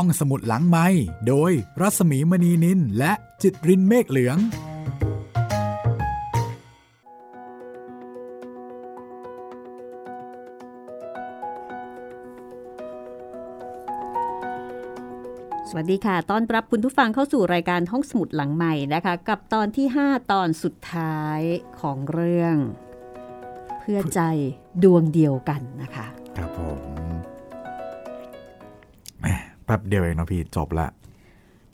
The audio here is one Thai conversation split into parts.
ห้องสมุดหลังไม้โดยรัสมีมณีนินและจิตรินเมฆเหลือง สวัสดีค่ะต้อนรับคุณผู้ฟังเข้าสู่รายการห้องสมุดหลังใหม่นะคะ กับตอนที่ 5 ตอนสุดท้ายของเรื่อง เพื่อใจดวงเดียวกันนะคะ ครับผม แหมแป๊บเดียวเองเนาะพี่จบละ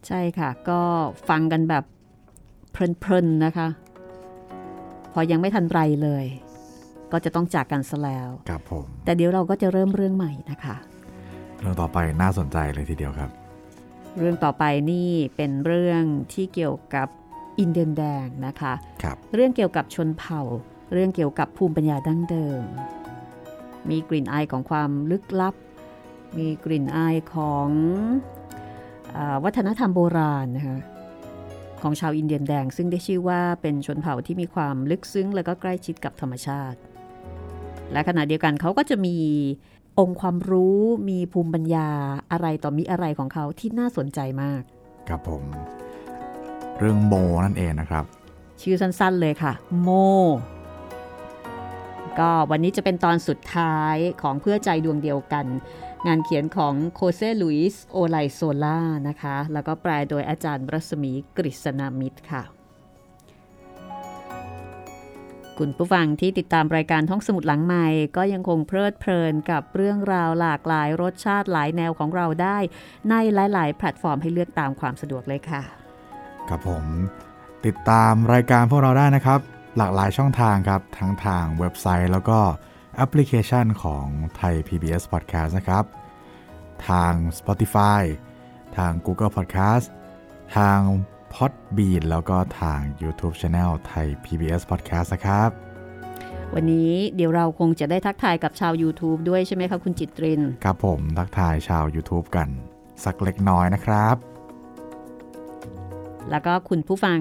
ใช่ค่ะ ก็ฟังกันแบบเพลินๆนะคะ พอยังไม่ทันไรเลย ก็จะต้องจากกันซะแล้วครับผม แต่เดี๋ยวเราก็จะเริ่มเรื่องใหม่นะคะ เรื่องต่อไปน่าสนใจเลยทีเดียวครับ เรื่องต่อไปนี่เป็นเรื่องที่เกี่ยวกับอินเดียนแดงนะคะครับเรื่องเกี่ยวกับชนเผ่า เรื่องเกี่ยวกับภูมิปัญญาดั้งเดิม มีกลิ่นอายของความลึกลับ มีกลิ่นอายของอาวัฒนธรรมโบราณนะคะของชาวอินเดียนแดง ซึ่งได้ชื่อว่าเป็นชนเผ่าที่มีความลึกซึ้ง และก็ใกล้ชิดกับธรรมชาติ และขณะเดียวกันเขาก็จะมีองค์ความรู้มีภูมิปัญญาอะไรต่อมีอะไรของเขาที่น่าสนใจมาก ครับผม เรื่องโมนั่นเองนะครับ ชื่อสั้นๆเลยค่ะ โม ก็วันนี้จะเป็นตอนสุดท้ายของเพื่อใจดวงเดียวกัน งานเขียนของโฆเซลุยส์โอไลโซลานะคะ แล้วก็แปลโดยอาจารย์รัศมีกฤษณามิตรค่ะ คุณผู้ฟังที่ติดตามรายการห้องสมุดหลังไมค์ ก็ยังคงเพลิดเพลินกับเรื่องราวหลากหลายรสชาติหลายแนวของเราได้ ในหลาย ๆ แพลตฟอร์มให้เลือกตามความสะดวกเลยค่ะ ครับผมติดตามรายการพวกเราได้นะครับ หลากหลายช่องทางครับ ทั้งทางเว็บไซต์แล้วก็แอปพลิเคชันของไทย PBS Podcast นะครับ ทาง Spotify ทาง Google Podcast ทาง Podbean แล้วก็ทาง YouTube Channel ไทย PBS Podcast นะครับ วันนี้เดี๋ยวเราคงจะได้ทักทายกับชาว YouTube ด้วยใช่ไหมคะคุณจิตริน ครับผมทักทายชาว YouTube กัน สักเล็กน้อยนะครับ แล้วก็คุณผู้ฟัง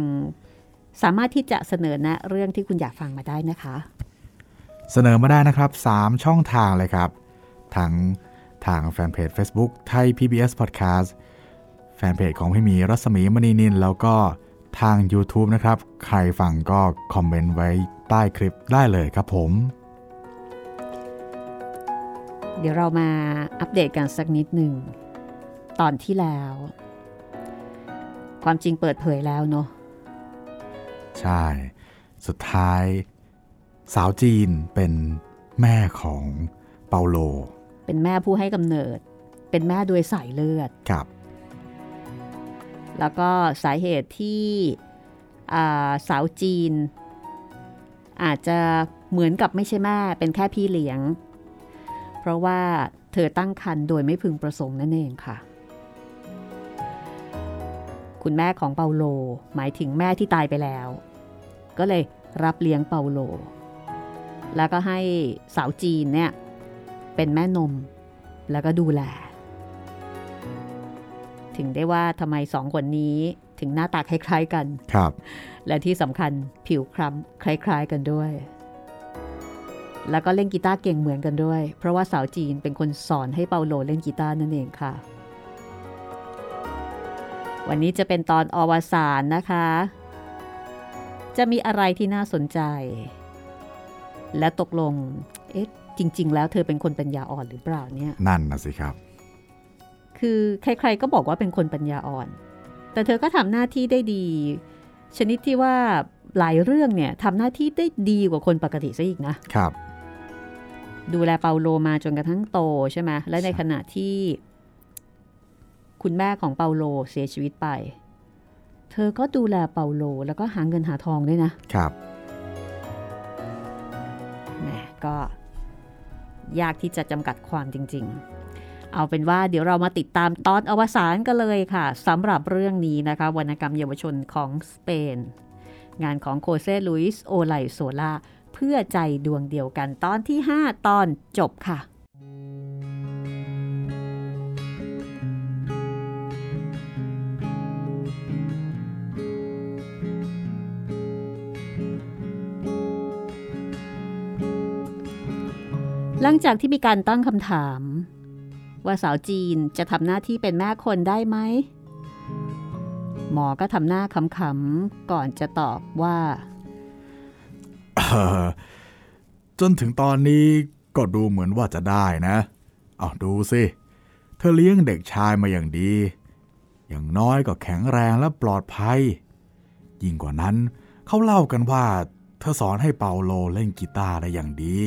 สามารถที่จะเสนอแนะเรื่องที่คุณอยากฟังมาได้นะคะ เสนอมาได้นะครับ 3 ช่องทางเลยครับ ทั้งทางแฟนเพจ Facebook ไทย PBS Podcast แฟนเพจของพี่หมีรัศมีมณีนิน แล้วก็ทาง YouTube นะครับ ใครฟังก็คอมเมนต์ไว้ใต้คลิปได้เลยครับผม เดี๋ยวเรามาอัปเดตกันสักนิดหนึ่ง ตอนที่แล้ว ความจริงเปิดเผยแล้วเนาะ ใช่ สุดท้าย สาวจีนเป็นแม่ของเปาโล เป็นแม่ผู้ให้กำเนิด เป็นแม่โดยสายเลือดกับ แล้วก็สาเหตุที่อ่าสาวจีน อาจจะเหมือนกับไม่ใช่แม่ เป็นแค่พี่เลี้ยง เพราะว่าเธอตั้งครรภ์โดยไม่พึงประสงค์นั่นเองค่ะ คุณแม่ของเปาโล หมายถึงแม่ที่ตายไปแล้ว ก็เลยรับเลี้ยงเปาโล แล้วก็ให้สาวจีนเนี่ยเป็นแม่นมแล้วก็ดูแล ถึงได้ว่าทำไมสองคนนี้ถึงหน้าตาคล้ายๆกันครับ และที่สำคัญผิวคล้ำคล้ายๆกันด้วย แล้วก็เล่นกีตาร์เก่งเหมือนกันด้วย เพราะว่าสาวจีนเป็นคนสอนให้เปาโลเล่นกีตาร์นั่นเองค่ะ วันนี้จะเป็นตอนอวสานนะคะ จะมีอะไรที่น่าสนใจ และตกลง เอ๊ะ จริง ๆ แล้วเธอเป็นคนปัญญาอ่อนหรือเปล่าเนี่ย นั่นนะสิครับ คือใครๆก็บอกว่าเป็นคนปัญญาอ่อน แต่เธอก็ทำหน้าที่ได้ดี ชนิดที่ว่าหลายเรื่องเนี่ยทำหน้าที่ได้ดีกว่าคนปกติซะอีกนะครับ ดูแลเปาโลมาจนกระทั่งโตใช่ไหมและในขณะที่ คุณแม่ของเปาโลเสียชีวิตไป เธอก็ดูแลเปาโลแล้วก็หาเงินหาทองด้วยนะ ครับแหมก็ยากที่จะจำกัดความจริง ๆ เอาเป็นว่าเดี๋ยวเรามาติดตามตอนอวสานกันเลยค่ะสำหรับเรื่องนี้นะคะ วรรณกรรมเยาวชนของสเปน งานของโคเซลุยส์โอไลโซลาเพื่อใจดวงเดียวกันตอนที่ 5 ตอนจบค่ะ ลังจากที่มีการตั้งคำถาม ว่าสาวจีนจะทำหน้าที่เป็นแม่คนได้ไหม หมอก็ทำหน้าขำๆก่อนจะตอบว่า จนถึงตอนนี้ก็ดูเหมือนว่าจะได้นะเอาดูสิ เธอเลี้ยงเด็กชายมาอย่างดี อย่างน้อยก็แข็งแรงและปลอดภัย ยิ่งกว่านั้นเขาเล่ากันว่า เธอสอนให้เปาโลเล่นกีตาร์ได้อย่างดี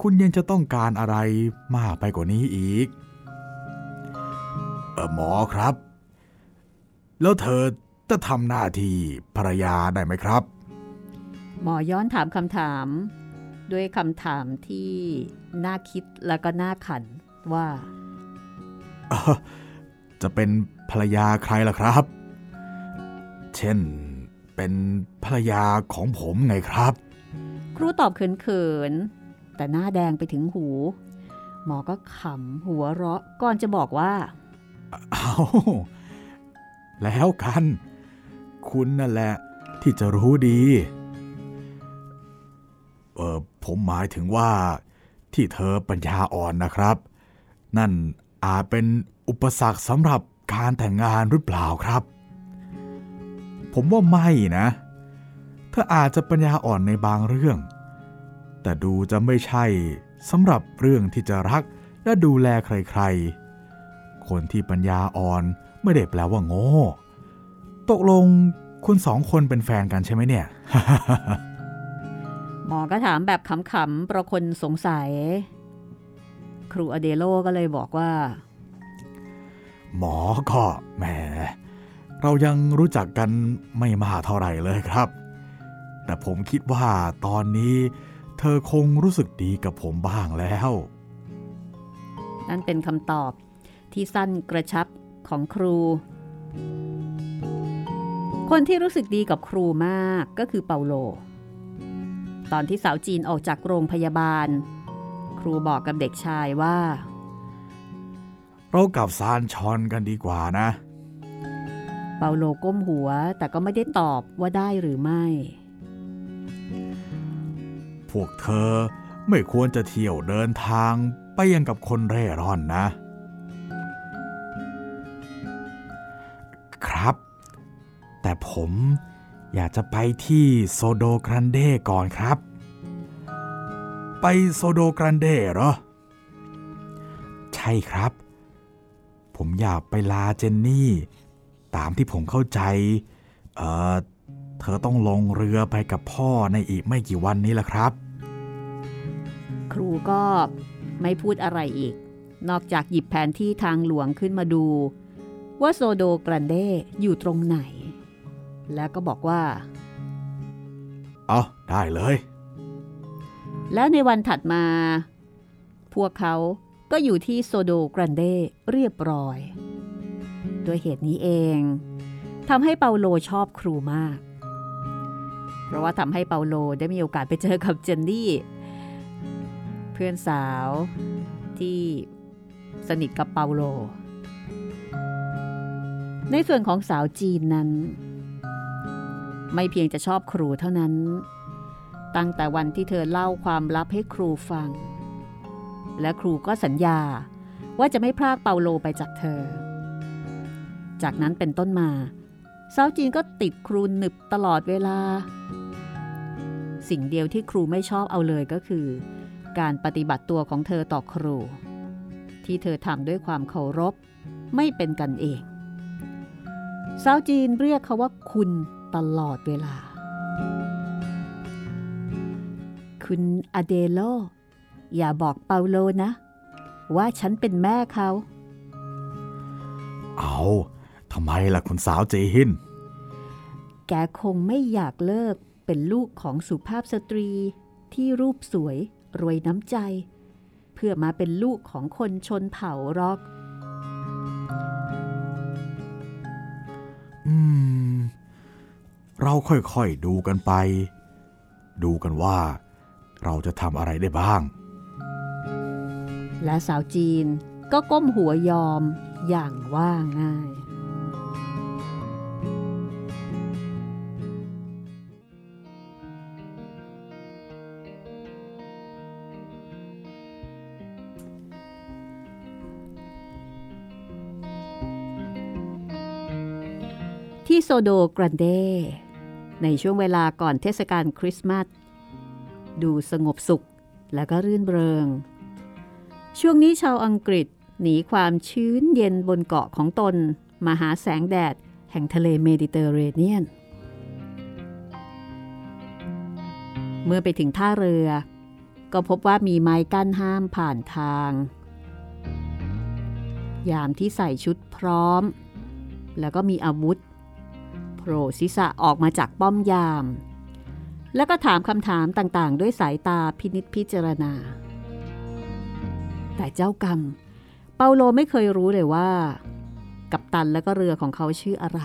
คุณยังจะต้องการอะไรมากไปกว่านี้อีก เออหมอครับ แล้วเธอจะทำหน้าที่ภรรยาได้ไหมครับ หมอย้อนถามคำถาม ด้วยคำถามที่น่าคิดแล้วก็น่าขันว่า จะเป็นภรรยาใครล่ะครับ เช่นเป็นภรรยาของผมไงครับ ครูตอบเขินๆ แต่หน้าแดงไปถึงหู หมอก็ขำหัวเราะก่อนจะบอกว่า เอาแล้วกัน คุณนั่นแหละ ที่จะรู้ดี เออผมหมายถึงว่า ที่เธอปัญญาอ่อนนะครับ นั่นอาจเป็นอุปสรรคสำหรับการแต่งงานหรือเปล่าครับ ผมว่าไม่นะ เธออาจจะปัญญาอ่อนในบางเรื่อง แต่ดูจะไม่ใช่สำหรับเรื่องที่จะรักและดูแลใครๆ คนที่ปัญญาอ่อนไม่ได้แปลว่าโง่ ตกลงคุณสองคนเป็นแฟนกันใช่ไหมเนี่ย หมอก็ถามแบบขำๆประคนสงสัย ครูอเดโลก็เลยบอกว่า หมอก็แหม เรายังรู้จักกันไม่มากเท่าไหร่เลยครับ แต่ผมคิดว่าตอนนี้ เธอคงรู้สึกดีกับผมบ้างแล้ว นั่นเป็นคำตอบที่สั้นกระชับของครู คนที่รู้สึกดีกับครูมากก็คือเปาโล ตอนที่สาวจีนออกจากโรงพยาบาล ครูบอกกับเด็กชายว่า เรากลับซานชอนกันดีกว่านะ เปาโลก้มหัวแต่ก็ไม่ได้ตอบว่าได้หรือไม่พ วกเธอไม่ควรจะเที่ยวเดินทางไปยังกับคนเร่ร่อนนะ ครับ แต่ผมอยากจะไปที่โซโดกรันเดก่อนครับ ไปโซโดกรันเดเหรอ ใช่ครับ ผมอยากไปลาเจนนี่ ตามที่ผมเข้าใจ เออเธอต้องลงเรือไปกับพ่อในอีกไม่กี่วันนี้แหละครับ ครูก็ไม่พูดอะไรอีก นอกจากหยิบแผนที่ทางหลวงขึ้นมาดู ว่าโซโดกรันเดอยู่ตรงไหน แล้วก็บอกว่า เอาได้เลย แล้วในวันถัดมา พวกเขาก็อยู่ที่โซโดกรันเดเรียบร้อย ด้วยเหตุนี้เองทำให้เปาโลชอบครูมาก เพราะว่าทำให้เปาโลได้มีโอกาสไปเจอกับเจนนี่ เพื่อนสาวที่สนิทกับเปาโล ในส่วนของสาวจีนนั้น ไม่เพียงจะชอบครูเท่านั้น ตั้งแต่วันที่เธอเล่าความลับให้ครูฟัง และครูก็สัญญาว่าจะไม่พรากเปาโลไปจากเธอ จากนั้นเป็นต้นมา สาวจีนก็ติดครูหนึบตลอดเวลา สิ่งเดียวที่ครูไม่ชอบเอาเลยก็คือ การปฏิบัติตัวของเธอต่อครู ที่เธอทำด้วยความเคารพไม่เป็นกันเอง สาวจีนเรียกเขาว่าคุณตลอดเวลา คุณอเดโล อย่าบอกเปาโลนะ ว่าฉันเป็นแม่เขา เอาทำไมล่ะคุณสาวเจฮินแกคงไม่อยากเลิกเป็นลูกของสุภาพสตรีที่รูปสวย รวยน้ำใจ เพื่อมาเป็นลูกของคนชนเผ่ารอก อืม เราค่อยๆดูกันไป ดูกันว่าเราจะทำอะไรได้บ้าง และสาวจีนก็ก้มหัวยอมอย่างว่าง่าย โซโดกรันเด ในช่วงเวลาก่อนเทศกาลคริสต์มาส ดูสงบสุขและก็รื่นเริง ช่วงนี้ชาวอังกฤษหนีความชื้นเย็นบนเกาะของตน มาหาแสงแดด แห่งทะเลเมดิเตอร์เรเนียน เมื่อไปถึงท่าเรือ ก็พบว่ามีไม้กั้นห้ามผ่านทาง ยามที่ใส่ชุดพร้อม แล้วก็มีอาวุธ โผล่ศีรษะออกมาจากป้อมยาม แล้วก็ถามคำถามต่างๆ ด้วยสายตาพินิษพิจารณา แต่เจ้ากรรม เปาโลไม่เคยรู้เลยว่า กัปตันและก็เรือของเขาชื่ออะไร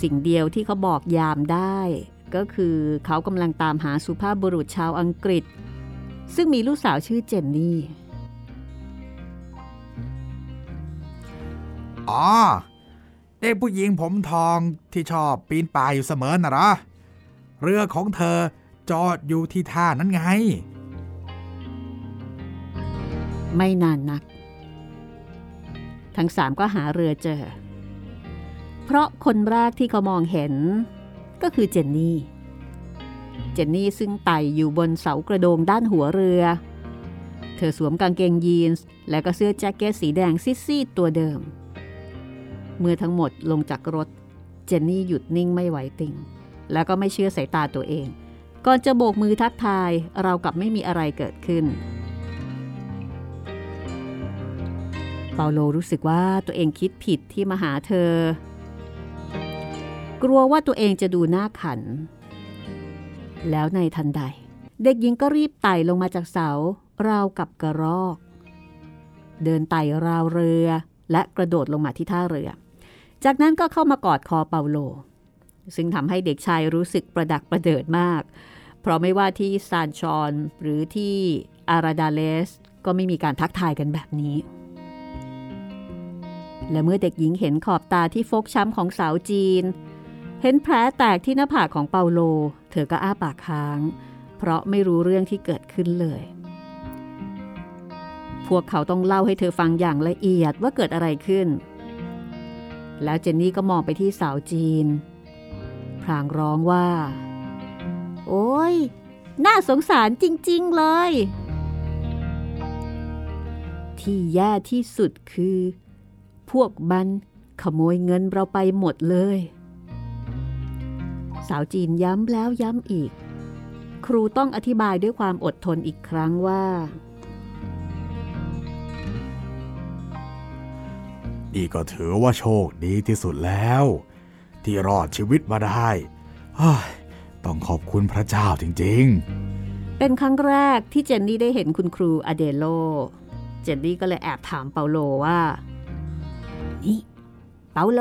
สิ่งเดียวที่เขาบอกยามได้ ก็คือเขากำลังตามหาสุภาพบุรุษชาวอังกฤษ ซึ่งมีลูกสาวชื่อเจนนี่อ๋อ ด็กผู้หญิงผมทองที่ชอบปีนป่ายอยู่เสมอน่ะหรอ เรือของเธอจอดอยู่ที่ท่านั้นไง ไม่นานนัก ทั้งสามก็หาเรือเจอ เพราะคนแรกที่เขามองเห็นก็คือเจนนี่ เจนนี่ซึ่งไต่อยู่บนเสากระโดงด้านหัวเรือ เธอสวมกางเกงยีนส์และก็เสื้อแจ็คเก็ตสีแดงซีดๆตัวเดิม เมื่อทั้งหมดลงจากรถ เจนนี่หยุดนิ่งไม่ไหวติง แล้วก็ไม่เชื่อสายตาตัวเอง ก่อนจะโบกมือทักทายเรากับไม่มีอะไรเกิดขึ้น เปาโลรู้สึกว่าตัวเองคิดผิดที่มาหาเธอ กลัวว่าตัวเองจะดูหน้าขัน แล้วในทันใด เด็กหญิงก็รีบไต่ลงมาจากเสาราวกับกระรอก เดินไต่ราวเรือและกระโดดลงมาที่ท่าเรือ จากนั้นก็เข้ามากอดคอเปาโล ซึ่งทำให้เด็กชายรู้สึกประดักประเดิดมาก เพราะไม่ว่าที่ซานชอนหรือที่อาราดาเลส ก็ไม่มีการทักทายกันแบบนี้ และเมื่อเด็กหญิงเห็นขอบตาที่ฟกช้ำของสาวจีน เห็นแผลแตกที่หน้าผากของเปาโล เธอก็อ้าปากค้าง เพราะไม่รู้เรื่องที่เกิดขึ้นเลยพวกเขาต้องเล่าให้เธอฟังอย่างละเอียดว่าเกิดอะไรขึ้น แล้วเจนนี่ก็มองไปที่สาวจีน พรางร้องว่า โอ้ย น่าสงสารจริง ๆ เลย ที่แย่ที่สุดคือ พวกมันขโมยเงินเราไปหมดเลย สาวจีนย้ำแล้วย้ำอีก ครูต้องอธิบายด้วยความอดทนอีกครั้งว่า นี่ก็ถือว่าโชคดีที่สุดแล้ว ที่รอดชีวิตมาได้เฮ้ยต้องขอบคุณพระเจ้าจริงเป็นครั้งแรกที่เจนนี่ได้เห็นคุณครูอเดโล เจนนี่ก็เลยแอบถามเปาโลว่า นี่เปาโล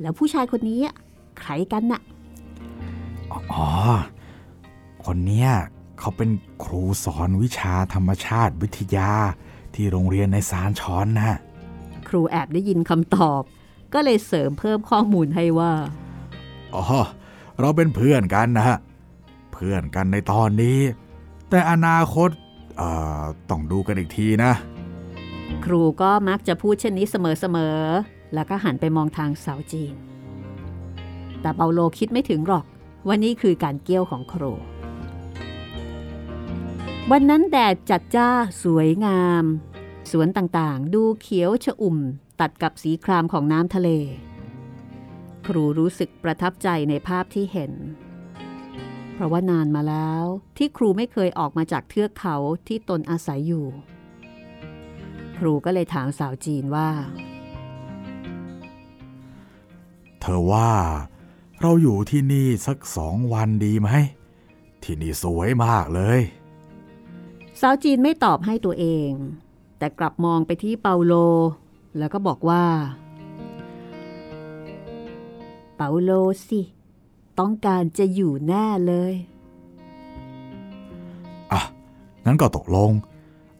แล้วผู้ชายคนนี้อะใครกันน่ะๆอ๋อ คนเนี้ยเขาเป็นครูสอนวิชาธรรมชาติวิทยาที่โรงเรียนในสารชอนนะค รูแอบได้ยินคำตอบ ก็เลยเสริมเพิ่มข้อมูลให้ว่า อ๋อ เราเป็นเพื่อนกันนะฮะ เพื่อนกันในตอนนี้ แต่อนาคตเอ่อต้องดูกันอีกทีนะ ครูก็มักจะพูดเช่นนี้เสมอๆ แล้วก็หันไปมองทางสาวจีน แต่เปาโลคิดไม่ถึงหรอกว่านี่คือการเกี้ยวของครูวันนั้นแดดจัดจ้าสวยงาม สวนต่างๆ ดูเขียวชอุ่มตัดกับสีครามของน้ำทะเล ครูรู้สึกประทับใจในภาพที่เห็น เพราะว่านานมาแล้วที่ครูไม่เคยออกมาจากเทือกเขาที่ตนอาศัยอยู่ ครูก็เลยถามสาวจีนว่า เธอว่าเราอยู่ที่นี่สักสองวันดีไหม ที่นี่สวยมากเลย สาวจีนไม่ตอบให้ตัวเอง แต่กลับมองไปที่เปาโล แล้วก็บอกว่า เปาโลสิ ต้องการจะอยู่แน่เลย อะ งั้นก็ตกลง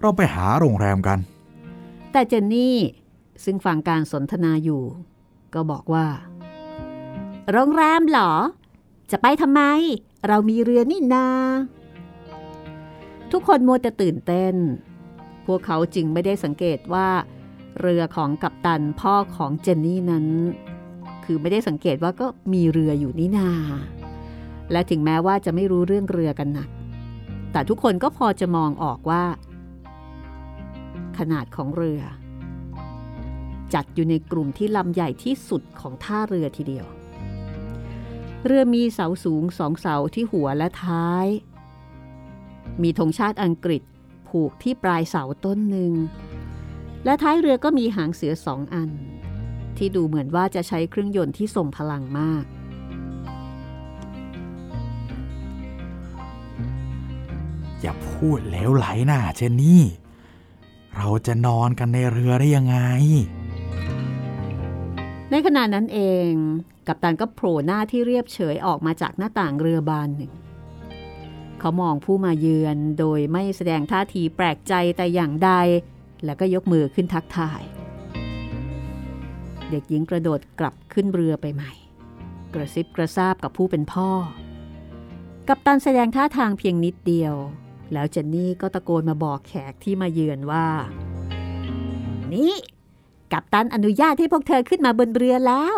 เราไปหาโรงแรมกัน แต่เจนนี่ซึ่งฟังการสนทนาอยู่ ก็บอกว่า โรงแรมเหรอ จะไปทำไม เรามีเรือนี่นา ทุกคนมัวแต่ตื่นเต้น พวกเขาจึงไม่ได้สังเกตว่า เรือของกัปตันพ่อของเจนนี่นั้น คือไม่ได้สังเกตว่าก็มีเรืออยู่นี่นา และถึงแม้ว่าจะไม่รู้เรื่องเรือกันนัก แต่ทุกคนก็พอจะมองออกว่า ขนาดของเรือ จัดอยู่ในกลุ่มที่ลำใหญ่ที่สุดของท่าเรือทีเดียว เรือมีเสาสูงสองเสาที่หัวและท้าย มีธงชาติอังกฤษ ผูกที่ปลายเสาต้นหนึ่ง และท้ายเรือก็มีหางเสือสองอัน ที่ดูเหมือนว่าจะใช้เครื่องยนต์ที่ส่งพลังมาก อย่าพูดเหลวไหลนะเจนนี่ เราจะนอนกันในเรือได้ยังไง ในขณะนั้นเอง กัปตันก็โผล่หน้าที่เรียบเฉยออกมาจากหน้าต่างเรือบานหนึ่ง เขามองผู้มาเยือนโดยไม่แสดงท่าทีแปลกใจแต่อย่างใด แล้วก็ยกมือขึ้นทักทาย เด็กหญิงกระโดดกลับขึ้นเรือไปใหม่ กระซิบกระซาบกับผู้เป็นพ่อ กัปตันแสดงท่าทางเพียงนิดเดียว แล้วเจนนี่ก็ตะโกนมาบอกแขกที่มาเยือนว่า นี่กัปตันอนุญาตให้พวกเธอขึ้นมาบนเรือแล้ว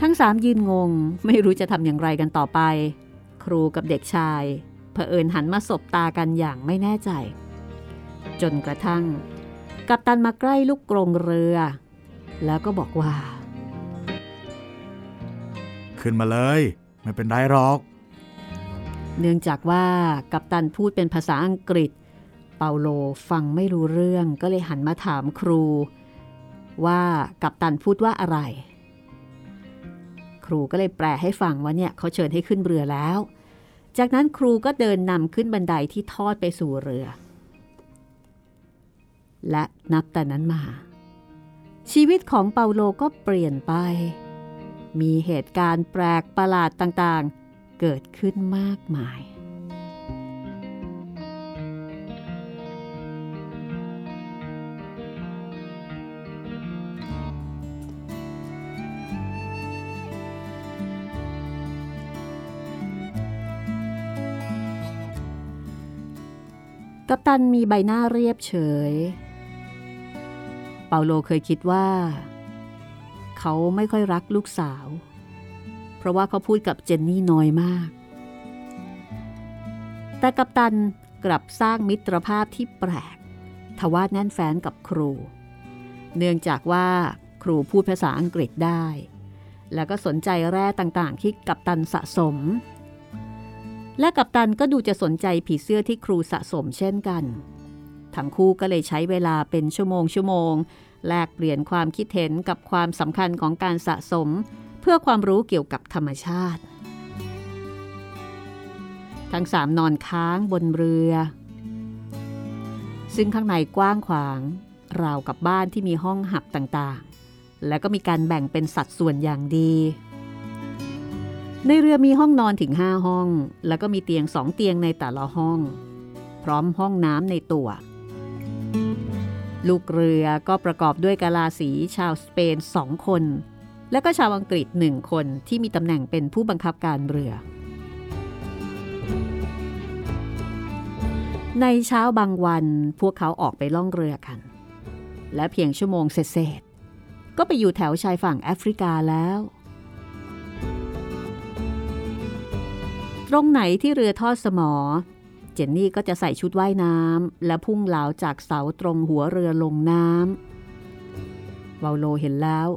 ทั้งสามยืนงงไม่รู้จะทำอย่างไรกันต่อไป ครูกับเด็กชายเผอิญหันมาสบตากันอย่างไม่แน่ใจ จนกระทั่ง กัปตันมาใกล้ลูกกรงเรือ แล้วก็บอกว่า ขึ้นมาเลย ไม่เป็นไรหรอก เนื่องจากว่ากัปตันพูดเป็นภาษาอังกฤษ เปาโลฟังไม่รู้เรื่องก็เลยหันมาถามครู ว่ากัปตันพูดว่าอะไร ครูก็เลยแปลให้ฟังว่าเนี่ยเขาเชิญให้ขึ้นเรือแล้ว จากนั้นครูก็เดินนำขึ้นบันไดที่ทอดไปสู่เรือ และนับแต่นั้นมา ชีวิตของเปาโลก็เปลี่ยนไป มีเหตุการณ์แปลกประหลาดต่างๆ เกิดขึ้นมากมาย กัปตันมีใบหน้าเรียบเฉย เปาโลเคยคิดว่า เขาไม่ค่อยรักลูกสาว เพราะว่าเขาพูดกับเจนนี่น้อยมาก แต่กัปตันกลับสร้างมิตรภาพที่แปลก ทว่าแน่นแฟนกับครู เนื่องจากว่าครูพูดภาษาอังกฤษได้ แล้วก็สนใจแร่ต่างๆที่กัปตันสะสม และกัปตันก็ดูจะสนใจผีเสื้อที่ครูสะสมเช่นกัน ทั้งคู่ก็เลยใช้เวลาเป็นชั่วโมงชั่วโมง แลกเปลี่ยนความคิดเห็นกับความสำคัญของการสะสม เพื่อความรู้เกี่ยวกับธรรมชาติ ทั้งสามนอนค้างบนเรือ ซึ่งข้างในกว้างขวาง ราวกับบ้านที่มีห้องหับต่างๆ และก็มีการแบ่งเป็นสัดส่วนอย่างดี ในเรือมีห้องนอนถึง 5 ห้อง แล้วก็มีเตียงสองเตียงในแต่ละห้อง พร้อมห้องน้ำในตัว ลูกเรือก็ประกอบด้วยกาลาสีชาวสเปนสองคน และก็ชาวอังกฤษหนึ่งคนที่มีตำแหน่งเป็นผู้บังคับการเรือ ในเช้าบางวันพวกเขาออกไปล่องเรือกัน และเพียงชั่วโมงเศษก็ไปอยู่แถวชายฝั่งแอฟริกาแล้ว รงไหนที่เรือทอดสมอ เจนนี่ก็จะใส่ชุดว่ายน้ำและพุ่งเหลาจากเสาตรงหัวเรือลงน้ำวาโลเห็นแล้ว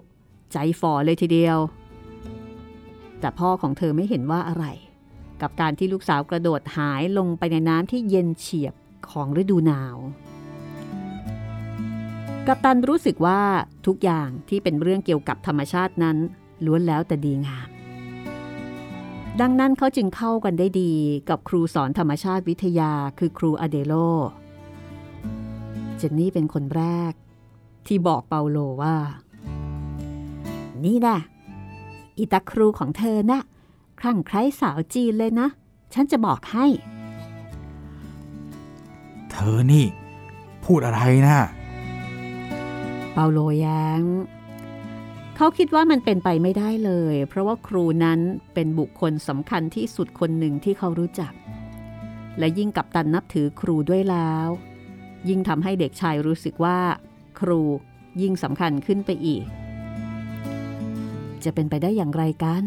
ใจฝ่อเลยทีเดียว แต่พ่อของเธอไม่เห็นว่าอะไร กับการที่ลูกสาวกระโดดหายลงไปในน้ำที่เย็นเฉียบของฤดูหนาว กัปตันรู้สึกว่าทุกอย่างที่เป็นเรื่องเกี่ยวกับธรรมชาตินั้นล้วนแล้วแต่ดีงาม ดังนั้นเขาจึงเข้ากันได้ดีกับครูสอนธรรมชาติวิทยาคือครูอเดโล เจนนี่เป็นคนแรก ที่บอกเปาโลว่า นี่นะอีตาครูของเธอนะ่ะคลั่งไคล้สาวจีนเลยนะ ฉันจะบอกให้ เธอนี่ พูดอะไรนะ เปาโลแย้ง เขาคิดว่ามันเป็นไปไม่ได้เลย เพราะว่าครูนั้นเป็นบุคคลสำคัญที่สุดคนหนึ่งที่เขารู้จัก และยิ่งกับตันนับถือครูด้วยแล้ว ยิ่งทำให้เด็กชายรู้สึกว่า ครูยิ่งสำคัญขึ้นไปอีก จะเป็นไปได้อย่างไรกัน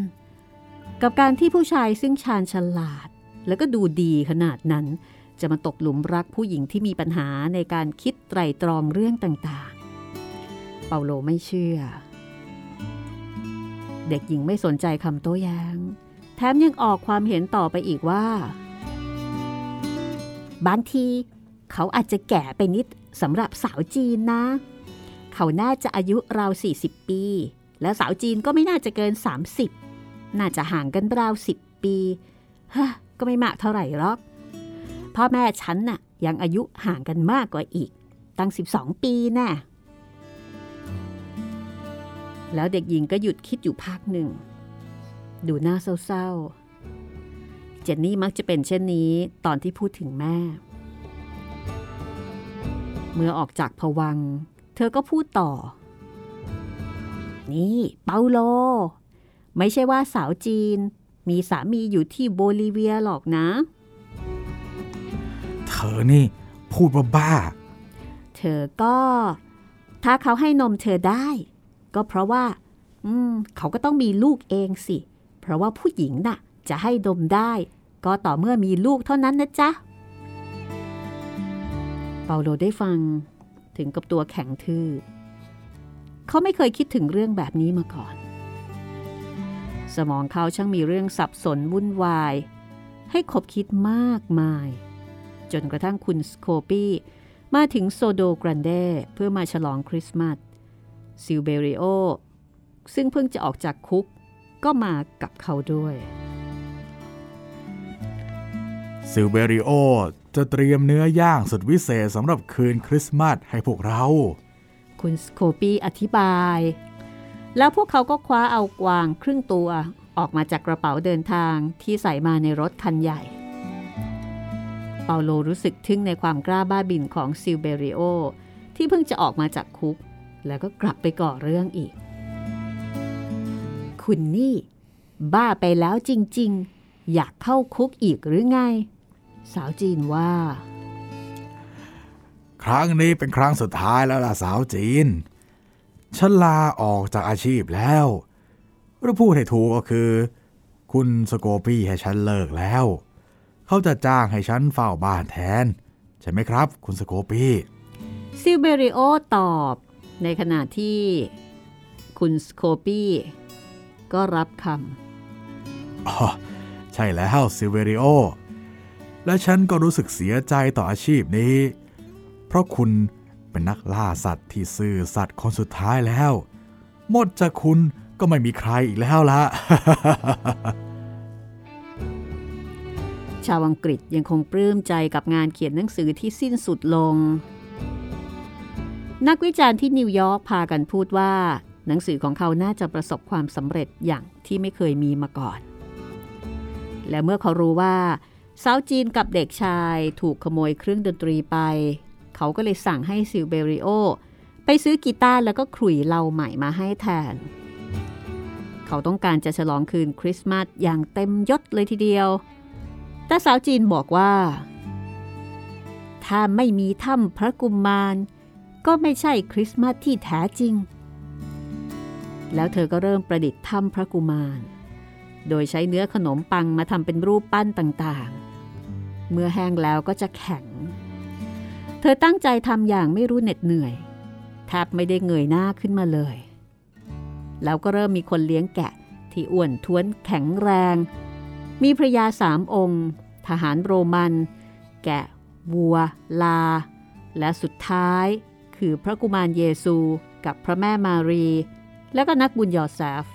กับการที่ผู้ชายซึ่งชาญฉลาด แล้วก็ดูดีขนาดนั้น จะมาตกหลุมรักผู้หญิงที่มีปัญหาในการคิดไตรตรองเรื่องต่างๆ เปาโลไม่เชื่อ เด็กหญิงไม่สนใจคำโต้แย้ง แถมยังออกความเห็นต่อไปอีกว่า บางที เขาอาจจะแก่ไปนิดสำหรับสาวจีนนะ เขาน่าจะอายุราว 40 ปี แล้วสาวจีนก็ไม่น่าจะเกิน 30 น่าจะห่างกันราว 10 ปีฮะก็ไม่มากเท่าไหร่หรอก พ่อแม่ฉันน่ะยังอายุห่างกันมากกว่าอีก ตั้ง 12 ปีแน่ แล้วเด็กหญิงก็หยุดคิดอยู่พักหนึ่ง ดูหน้าเศร้าๆ เจนนี่มักจะเป็นเช่นนี้ตอนที่พูดถึงแม่ เมื่อออกจากผวังค์เธอก็พูดต่อ นี่ เปาโล ไม่ใช่ว่าสาวจีน มีสามีอยู่ที่โบลิเวียหรอกนะ เธอนี่ พูดว่าบ้า เธอก็ ถ้าเขาให้นมเธอได้ ก็เพราะว่า อืม เขาก็ต้องมีลูกเองสิ เพราะว่าผู้หญิงน่ะ จะให้นมได้ ก็ต่อเมื่อมีลูกเท่านั้นนะจ๊ะ เปาโลได้ฟัง ถึงกับตัวแข็งทื่อ เขาไม่เคยคิดถึงเรื่องแบบนี้มาก่อน สมองเขาช่างมีเรื่องสับสนวุ่นวาย ให้ขบคิดมากมาย จนกระทั่งคุณสโคปี้มาถึงโซโดกรันเดเพื่อมาฉลองคริสต์มาส ซิลเบริโอ ซึ่งเพิ่งจะออกจากคุกก็มากับเขาด้วยซิลเบริโอจะเตรียมเนื้อย่างสุดวิเศษสำหรับคืนคริสต์มาสให้พวกเรา คุณสโคปี้อธิบาย แล้วพวกเขาก็คว้าเอากวางครึ่งตัวออกมาจากกระเป๋าเดินทางที่ใส่มาในรถคันใหญ่ เปาโลรู้สึกทึ่งในความกล้าบ้าบินของซิลเบริโอที่เพิ่งจะออกมาจากคุก แล้วก็กลับไปก่อเรื่องอีก คุณนี่ บ้าไปแล้วจริง ๆ อยากเข้าคุกอีกหรือไง สาวจีนว่า ครั้งนี้เป็นครั้งสุดท้ายแล้วล่ะสาวจีนฉันลาออกจากอาชีพแล้วหรือพูดให้ถูกก็คือ คุณสโกปี้ให้ฉันเลิกแล้ว เขาจะจ้างให้ฉันเฝ้าบ้านแทน ใช่ไหมครับ คุณสโกปี้ซิลเบริโอตอบ ในขณะที่คุณสโคปี้ก็รับคอ๋อใช่แล้วซิเวริโอ และฉันก็รู้สึกเสียใจต่ออาชีพนี้ เพราะคุณเป็นนักล่าสัตว์ที่ซื่อสัตย์คนสุดท้ายแล้ว หมดจากคุณก็ไม่มีใครอีกแล้วละำชาวอังกฤษยังคงปลื้มใจกับงานเขียนหนังสือที่สิ้นสุดลง นักวิจารณ์ที่นิวยอร์กพากันพูดว่า หนังสือของเขาน่าจะประสบความสำเร็จอย่างที่ไม่เคยมีมาก่อน และเมื่อเขารู้ว่าสาวจีนกับเด็กชายถูกขโมยเครื่องดนตรีไป เขาก็เลยสั่งให้ซิลเบริโอไปซื้อกีตาร์แล้วก็ขลุ่ยเหล่าใหม่มาให้แทน เขาต้องการจะฉลองคืนคริสต์มาสอย่างเต็มยศเลยทีเดียว แต่สาวจีนบอกว่า ถ้าไม่มีถ้ำพระกุมมาร ก็ไม่ใช่คริสต์มาสที่แท้จริง แล้วเธอก็เริ่มประดิษฐ์ถ้ำพระกุมาร โดยใช้เนื้อขนมปังมาทำเป็นรูปปั้นต่างๆ เมื่อแห้งแล้วก็จะแข็ง เธอตั้งใจทำอย่างไม่รู้เหน็ดเหนื่อยแทบไม่ได้เงยหน้าขึ้นมาเลย แล้วก็เริ่มมีคนเลี้ยงแกะที่อ้วนท้วนแข็งแรง มีพระยาสามองค์ ทหารโรมัน แกะ วัว ลา และสุดท้าย คือพระกุมารเยซู กับพระแม่มารี แล้วก็นักบุญยอแซฟ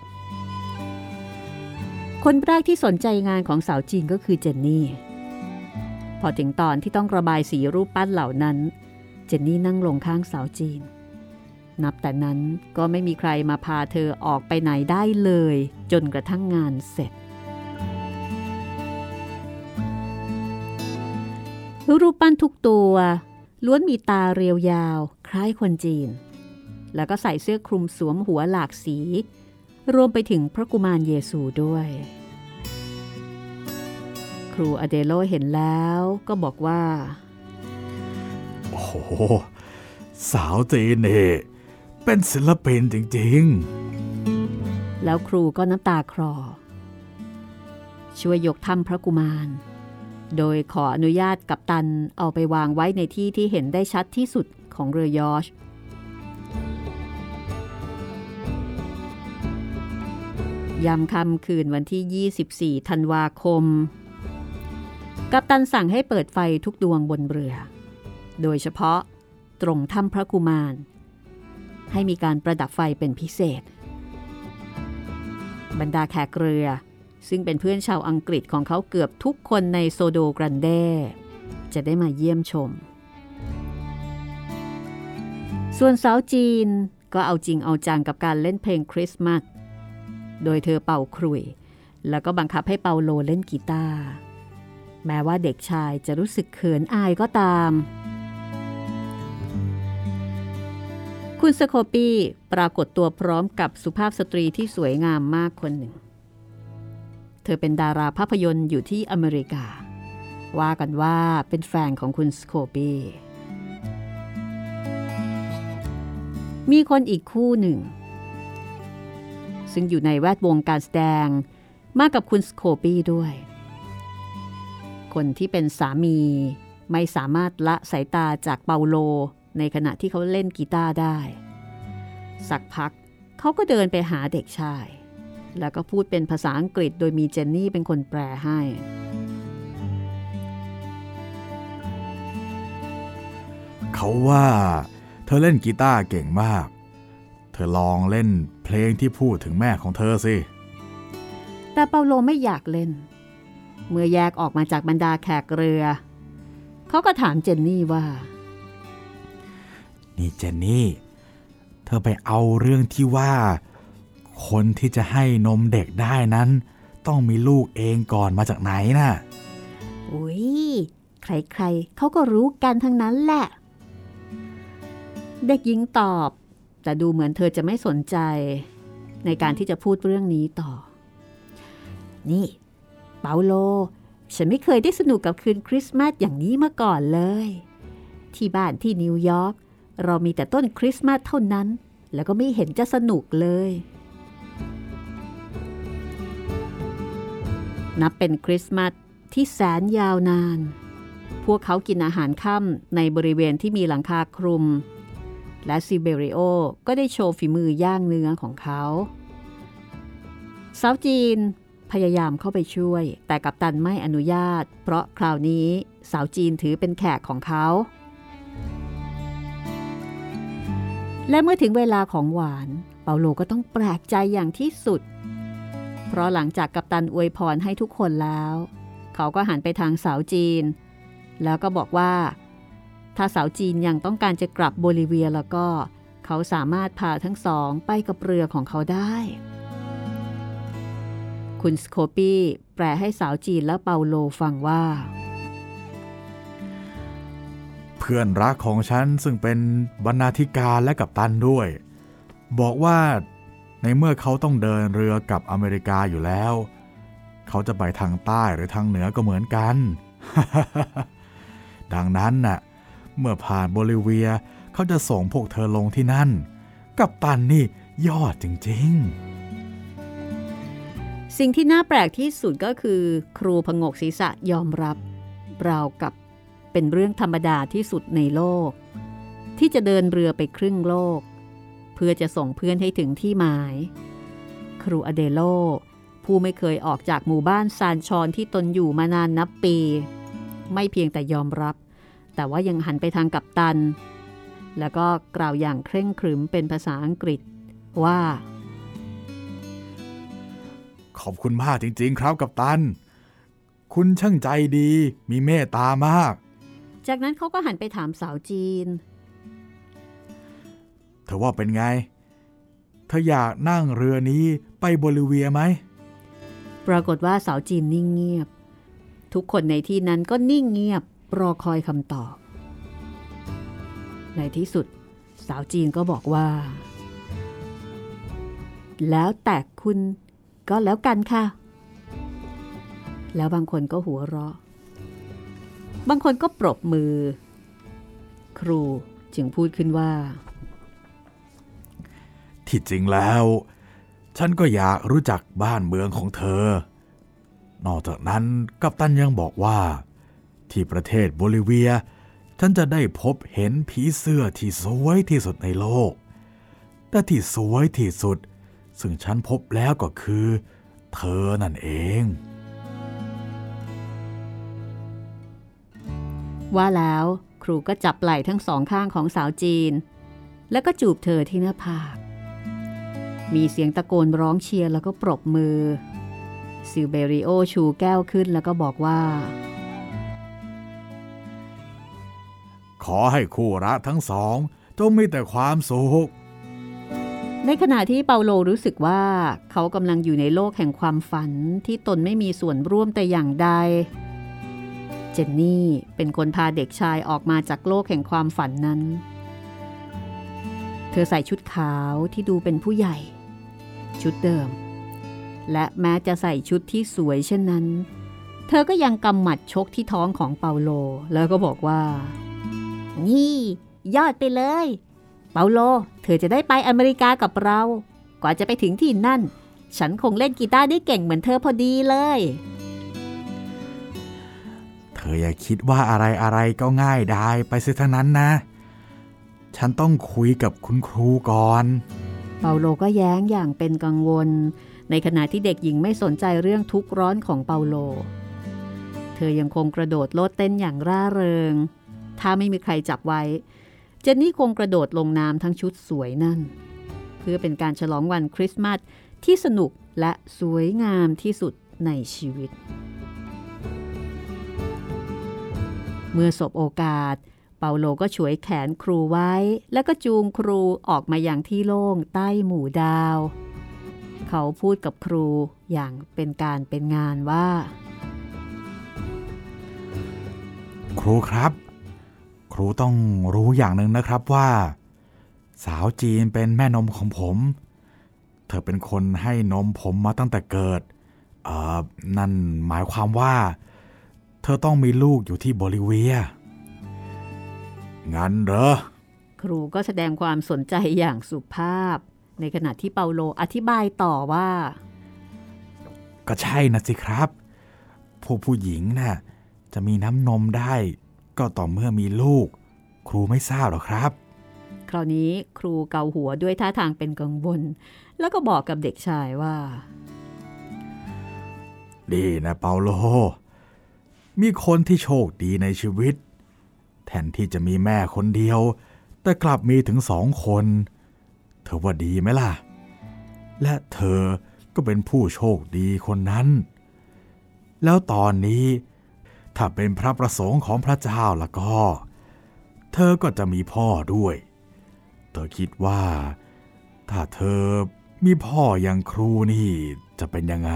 คนแรกที่สนใจงานของสาวจีนก็คือเจนนี่ พอถึงตอนที่ต้องระบายสีรูปปั้นเหล่านั้น เจนนี่นั่งลงข้างสาวจีน นับแต่นั้นก็ไม่มีใครมาพาเธอออกไปไหนได้เลย จนกระทั่งงานเสร็จรูปปั้นทุกตัว ล้วนมีตาเรียวยาว คล้ายคนจีน แล้วก็ใส่เสื้อคลุมสวมหัวหลากสี รวมไปถึงพระกุมารเยซูด้วย ครูอเดโลเห็นแล้วก็บอกว่า โอ้โห สาวจีนนี่เป็นศิลปินจริงแล้วครูก็น้ำตาคลอช่วยยกถ้ำพระกุมาร โดยขออนุญาตกับตันเอาไปวางไว้ในที่ที่เห็นได้ชัดที่สุดของเรือยอชยามค่ำคืนวันที่ 24 ธันวาคม กัปตันสั่งให้เปิดไฟทุกดวงบนเรือ โดยเฉพาะตรงถ้ำพระกุมาร ให้มีการประดับไฟเป็นพิเศษ บรรดาแขกเรือ ซึ่งเป็นเพื่อนชาวอังกฤษของเขาเกือบทุกคนในโซโดกรันเดจะได้มาเยี่ยมชม ส่วนสาวจีนก็เอาจริงเอาจังกับการเล่นเพลงคริสต์มาส โดยเธอเป่าครุย แล้วก็บังคับให้เปาโลเล่นกีตาร์ แม้ว่าเด็กชายจะรู้สึกเขินอายก็ตาม คุณสโคปีปรากฏตัวพร้อมกับสุภาพสตรีที่สวยงามมากคนหนึ่ง เธอเป็นดาราภาพยนตร์อยู่ที่อเมริกา ว่ากันว่าเป็นแฟนของคุณสโคปีมีคนอีกคู่หนึ่ง ซึ่งอยู่ในแวดวงการแสดงมากกับคุณสโคปีด้วย คนที่เป็นสามีไม่สามารถละสายตาจากเปาโลในขณะที่เขาเล่นกีตาร์ได้ สักพักเขาก็เดินไปหาเด็กชาย แล้วก็พูดเป็นภาษาอังกฤษ โดยมีเจนนี่เป็นคนแปลให้ เขาว่าเธอเล่นกีตาร์เก่งมาก เธอลองเล่นเพลงที่พูดถึงแม่ของเธอสิ แต่เปาโลไม่อยากเล่น เมื่อแยกออกมาจากบรรดาแขกเรือ เขาก็ถามเจนนี่ว่า นี่เจนนี่ เธอไปเอาเรื่องที่ว่า คนที่จะให้นมเด็กได้นั้น ต้องมีลูกเองก่อนมาจากไหนนะ่ะอุ้ยใครๆเขาก็รู้กันทั้งนั้นแหละ เด็กหญิงตอบ แต่ดูเหมือนเธอจะไม่สนใจ ในการที่จะพูดเรื่องนี้ต่อ นี่ เปาโล ฉันไม่เคยได้สนุกกับคืนคริสต์มาสอย่างนี้มาก่อนเลย ที่บ้านที่นิวยอร์กเรามีแต่ต้นคริสต์มาสเท่านั้น แล้วก็ไม่เห็นจะสนุกเลย นับเป็นคริสต์มาสที่แสนยาวนาน พวกเขากินอาหารค่ำในบริเวณที่มีหลังคาคลุม และซิเบริโอก็ได้โชว์ฝีมือย่างเนื้อของเขา สาวจีนพยายามเข้าไปช่วย แต่กัปตันไม่อนุญาต เพราะคราวนี้สาวจีนถือเป็นแขกของเขา และเมื่อถึงเวลาของหวาน เปาโลก็ต้องแปลกใจอย่างที่สุด เพราะหลังจากกัปตันอวยพรให้ทุกคนแล้ว เขาก็หันไปทางสาวจีน แล้วก็บอกว่า ถ้าสาวจีนยังต้องการจะกลับโบลิเวียแล้วก็ เขาสามารถพาทั้งสองไปกับเรือของเขาได้ คุณสโคปี้แปลให้สาวจีนและเปาโลฟังว่า เพื่อนรักของฉันซึ่งเป็นบรรณาธิการและกัปตันด้วย บอกว่า ในเมื่อเขาต้องเดินเรือกับอเมริกาอยู่แล้ว เขาจะไปทางใต้หรือทางเหนือก็เหมือนกัน ดังนั้นน่ะ เมื่อผ่านโบลิเวียเขาจะส่งพวกเธอลงที่นั่น กับตันนี่ยอดจริง ๆ สิ่งที่น่าแปลกที่สุดก็คือ ครูพงกศีรษะยอมรับราวกับเป็นเรื่องธรรมดาที่สุดในโลก ที่จะเดินเรือไปครึ่งโลก เพื่อจะส่งเพื่อนให้ถึงที่หมาย ครูอเดโล ผู้ไม่เคยออกจากหมู่บ้านซานชอนที่ตนอยู่มานานนับปี ไม่เพียงแต่ยอมรับ แต่ว่ายังหันไปทางกัปตัน แล้วก็กล่าวอย่างเคร่งครึมเป็นภาษาอังกฤษว่า ขอบคุณมากจริง ๆ ครับกัปตัน คุณช่างใจดีมีเมตตามาก จากนั้นเขาก็หันไปถามสาวจีน เธอว่าเป็นไง เธออยากนั่งเรือนี้ไปโบลิเวียไหม ปรากฏว่าสาวจีนนิ่งเงียบ ทุกคนในที่นั้นก็นิ่งเงียบ รอคอยคำตอบ ในที่สุด สาวจีนก็บอกว่า แล้วแต่คุณก็แล้วกันค่ะ แล้วบางคนก็หัวเราะ บางคนก็ปรบมือ ครูจึงพูดขึ้นว่า ที่จริงแล้ว ฉันก็อยากรู้จักบ้านเมืองของเธอ นอกจากนั้นกัปตันยังบอกว่า ที่ประเทศโบลิเวีย ฉันจะได้พบเห็นผีเสื้อที่สวยที่สุดในโลก แต่ที่สวยที่สุด ซึ่งฉันพบแล้วก็คือ เธอนั่นเองว่าแล้วครูก็จับไหล่ทั้งสองข้างของสาวจีน แล้วก็จูบเธอที่หน้าผาก มีเสียงตะโกนร้องเชียร์แล้วก็ปรบมือ ซิลเบริโอชูแก้วขึ้นแล้วก็บอกว่า ขอให้คู่รักทั้งสองจงมีแต่ความสุข ในขณะที่เปาโลรู้สึกว่า เขากำลังอยู่ในโลกแห่งความฝันที่ตนไม่มีส่วนร่วมแต่อย่างใด เจนนี่เป็นคนพาเด็กชายออกมาจากโลกแห่งความฝันนั้น เธอใส่ชุดขาวที่ดูเป็นผู้ใหญ่ ชุดเดิม และแม้จะใส่ชุดที่สวยเช่นนั้น เธอก็ยังกำหมัดชกที่ท้องของเปาโล แล้วก็บอกว่า นี่ ยอดไปเลย เปาโล เธอจะได้ไปอเมริกากับเรา กว่าจะไปถึงที่นั่น ฉันคงเล่นกีตาร์ได้เก่งเหมือนเธอพอดีเลย เธออย่าคิดว่าอะไรอะไรก็ง่ายได้ไปเสียทั้งนั้นนะ ฉันต้องคุยกับคุณครูก่อน เปาโลก็แย้งอย่างเป็นกังวล ในขณะที่เด็กหญิงไม่สนใจเรื่องทุกข์ร้อนของเปาโล เธอยังคงกระโดดโลดเต้นอย่างร่าเริง ถ้าไม่มีใครจับไว้ เจนนี่คงกระโดดลงน้ำทั้งชุดสวยนั่น เพื่อเป็นการฉลองวันคริสต์มาสที่สนุกและสวยงามที่สุดในชีวิต เมื่อสบโอกาสาโลก็ฉวยแขนครูไว้ แล้วก็จูงครูออกมาอย่างที่โล่งใต้หมู่ดาว เขาพูดกับครูอย่างเป็นการเป็นงานว่า ครูครับ ครูต้องรู้อย่างหนึ่งนะครับว่า สาวจีนเป็นแม่นมของผม เธอเป็นคนให้นมผมมาตั้งแต่เกิดเอ่อนั่นหมายความว่า เธอต้องมีลูกอยู่ที่โบลิเวีย งั้นเหรอ ครูก็แสดงความสนใจอย่างสุภาพ ในขณะที่เปาโลอธิบายต่อว่า ก็ใช่นะสิครับพวกผู้หญิงน่ะจะมีน้ำนมได้ ก็ต่อเมื่อมีลูก ครูไม่ทราบหรอครับ คราวนี้ครูเกาหัวด้วยท่าทางเป็นกังวล แล้วก็บอกกับเด็กชายว่า ดีนะเปาโล มีคนที่โชคดีในชีวิต แทนที่จะมีแม่คนเดียว แต่กลับมีถึงสองคน เธอว่าดีไหมล่ะ และเธอก็เป็นผู้โชคดีคนนั้น แล้วตอนนี้ ถ้าเป็นพระประสงค์ของพระเจ้าแล้วก็ เธอก็จะมีพ่อด้วย เธอคิดว่า ถ้าเธอมีพ่ออย่างครูนี่จะเป็นยังไง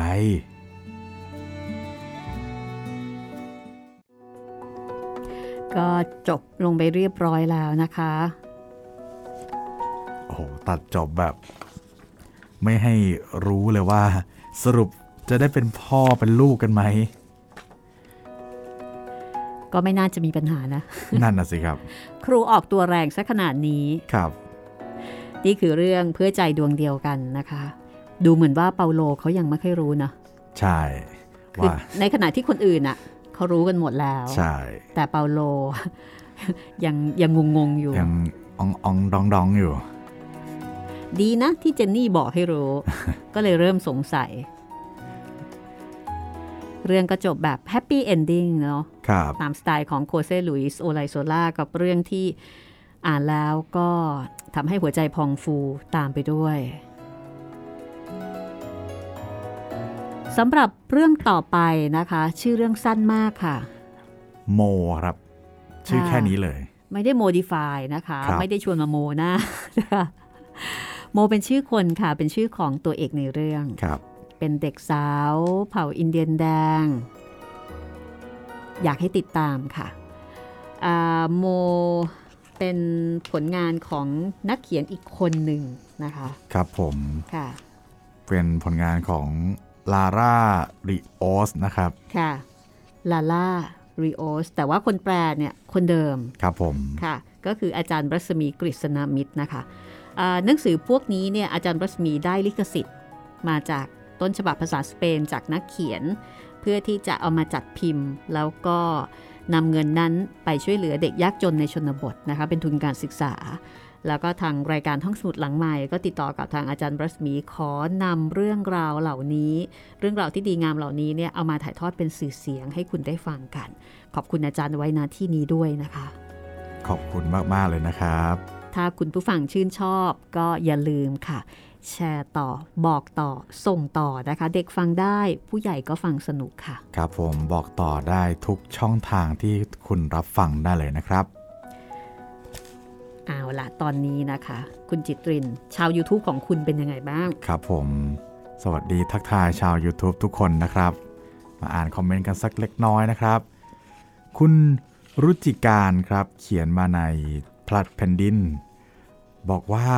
ก็จบลงไปเรียบร้อยแล้วนะคะ โอ้โหตัดจบแบบ ไม่ให้รู้เลยว่า สรุปจะได้เป็นพ่อเป็นลูกกันไหม ก็ไม่น่าจะมีปัญหานะ นั่นน่ะสิครับ ครูออกตัวแรงซะขนาดนี้ครับ นี่คือเรื่องเพื่อใจดวงเดียวกันนะคะ ดูเหมือนว่าเปาโลเขายังไม่ค่อยรู้นะ ใช่คือว่าในขณะที่คนอื่นอะ เขารู้กันหมดแล้ว ใช่ แต่เปาโลยังยังงงๆอยู่ ยังอองอองดองดองอยู่ ดีนะที่เจนนี่บอกให้รู้ ก็เลยเริ่มสงสัย เรื่องก็จบแบบ happy ending เนาะครับตามสไตล์ของโฆเซลุยส์โอไลโซล่ากับเรื่องที่อ่านแล้วก็ทำให้หัวใจพองฟูตามไปด้วย สำหรับเรื่องต่อไปนะคะ ชื่อเรื่องสั้นมากค่ะ โมครับ ชื่อค่ะแค่นี้เลย ไม่ได้โมดิฟายนะคะครับไม่ได้ชวนมาโมนะนะคะโมเป็นชื่อคนค่ะ เป็นชื่อของตัวเอกในเรื่องครับ เป็นเด็กสาว เผ่าอินเดียนแดง อยากให้ติดตามค่ะอ่าโมเป็นผลงานของนักเขียนอีกคนหนึ่งนะคะ ครับผมค่ะ เป็นผลงานของ ลาร่าริโอสนะครับ ค่ะ ลาล่าริโอส แต่ว่าคนแปลเนี่ยคนเดิม ครับผม ค่ะ ก็คืออาจารย์รัศมีกฤษณมิตรนะคะอ่าหนังสือพวกนี้เนี่ยอาจารย์รัศมีได้ลิขสิทธิ์ มาจากต้นฉบับภาษาสเปนจากนักเขียน เพื่อที่จะเอามาจัดพิมพ์ แล้วก็นำเงินนั้นไปช่วยเหลือเด็กยากจนในชนบทนะคะเป็นทุนการศึกษา แล้วก็ทางรายการท่องสมุดหลังใหม่ ก็ติดต่อกับทางอาจารย์บรัสมีขอนำเรื่องราวเหล่านี้ เรื่องราวที่ดีงามเหล่านี้เนี่ยเอามาถ่ายทอดเป็นสื่อเสียงให้คุณได้ฟังกัน ขอบคุณอาจารย์ไว้นาที่นี้ด้วยนะคะ ขอบคุณมากๆเลยนะครับ ถ้าคุณผู้ฟังชื่นชอบก็อย่าลืมค่ะ แชร์ต่อบอกต่อส่งต่อนะคะ เด็กฟังได้ผู้ใหญ่ก็ฟังสนุกค่ะ ครับผมบอกต่อได้ทุกช่องทางที่คุณรับฟังได้เลยนะครับ เอาละตอนนี้นะคะ คุณจิตริน ชาว YouTube ของคุณเป็นยังไงบ้าง ครับผม สวัสดีทักทายชาว YouTube ทุกคนนะครับ มาอ่านคอมเมนต์กันสักเล็กน้อยนะครับ คุณรุจิการครับ เขียนมาในพลัดแผ่นดิน บอกว่า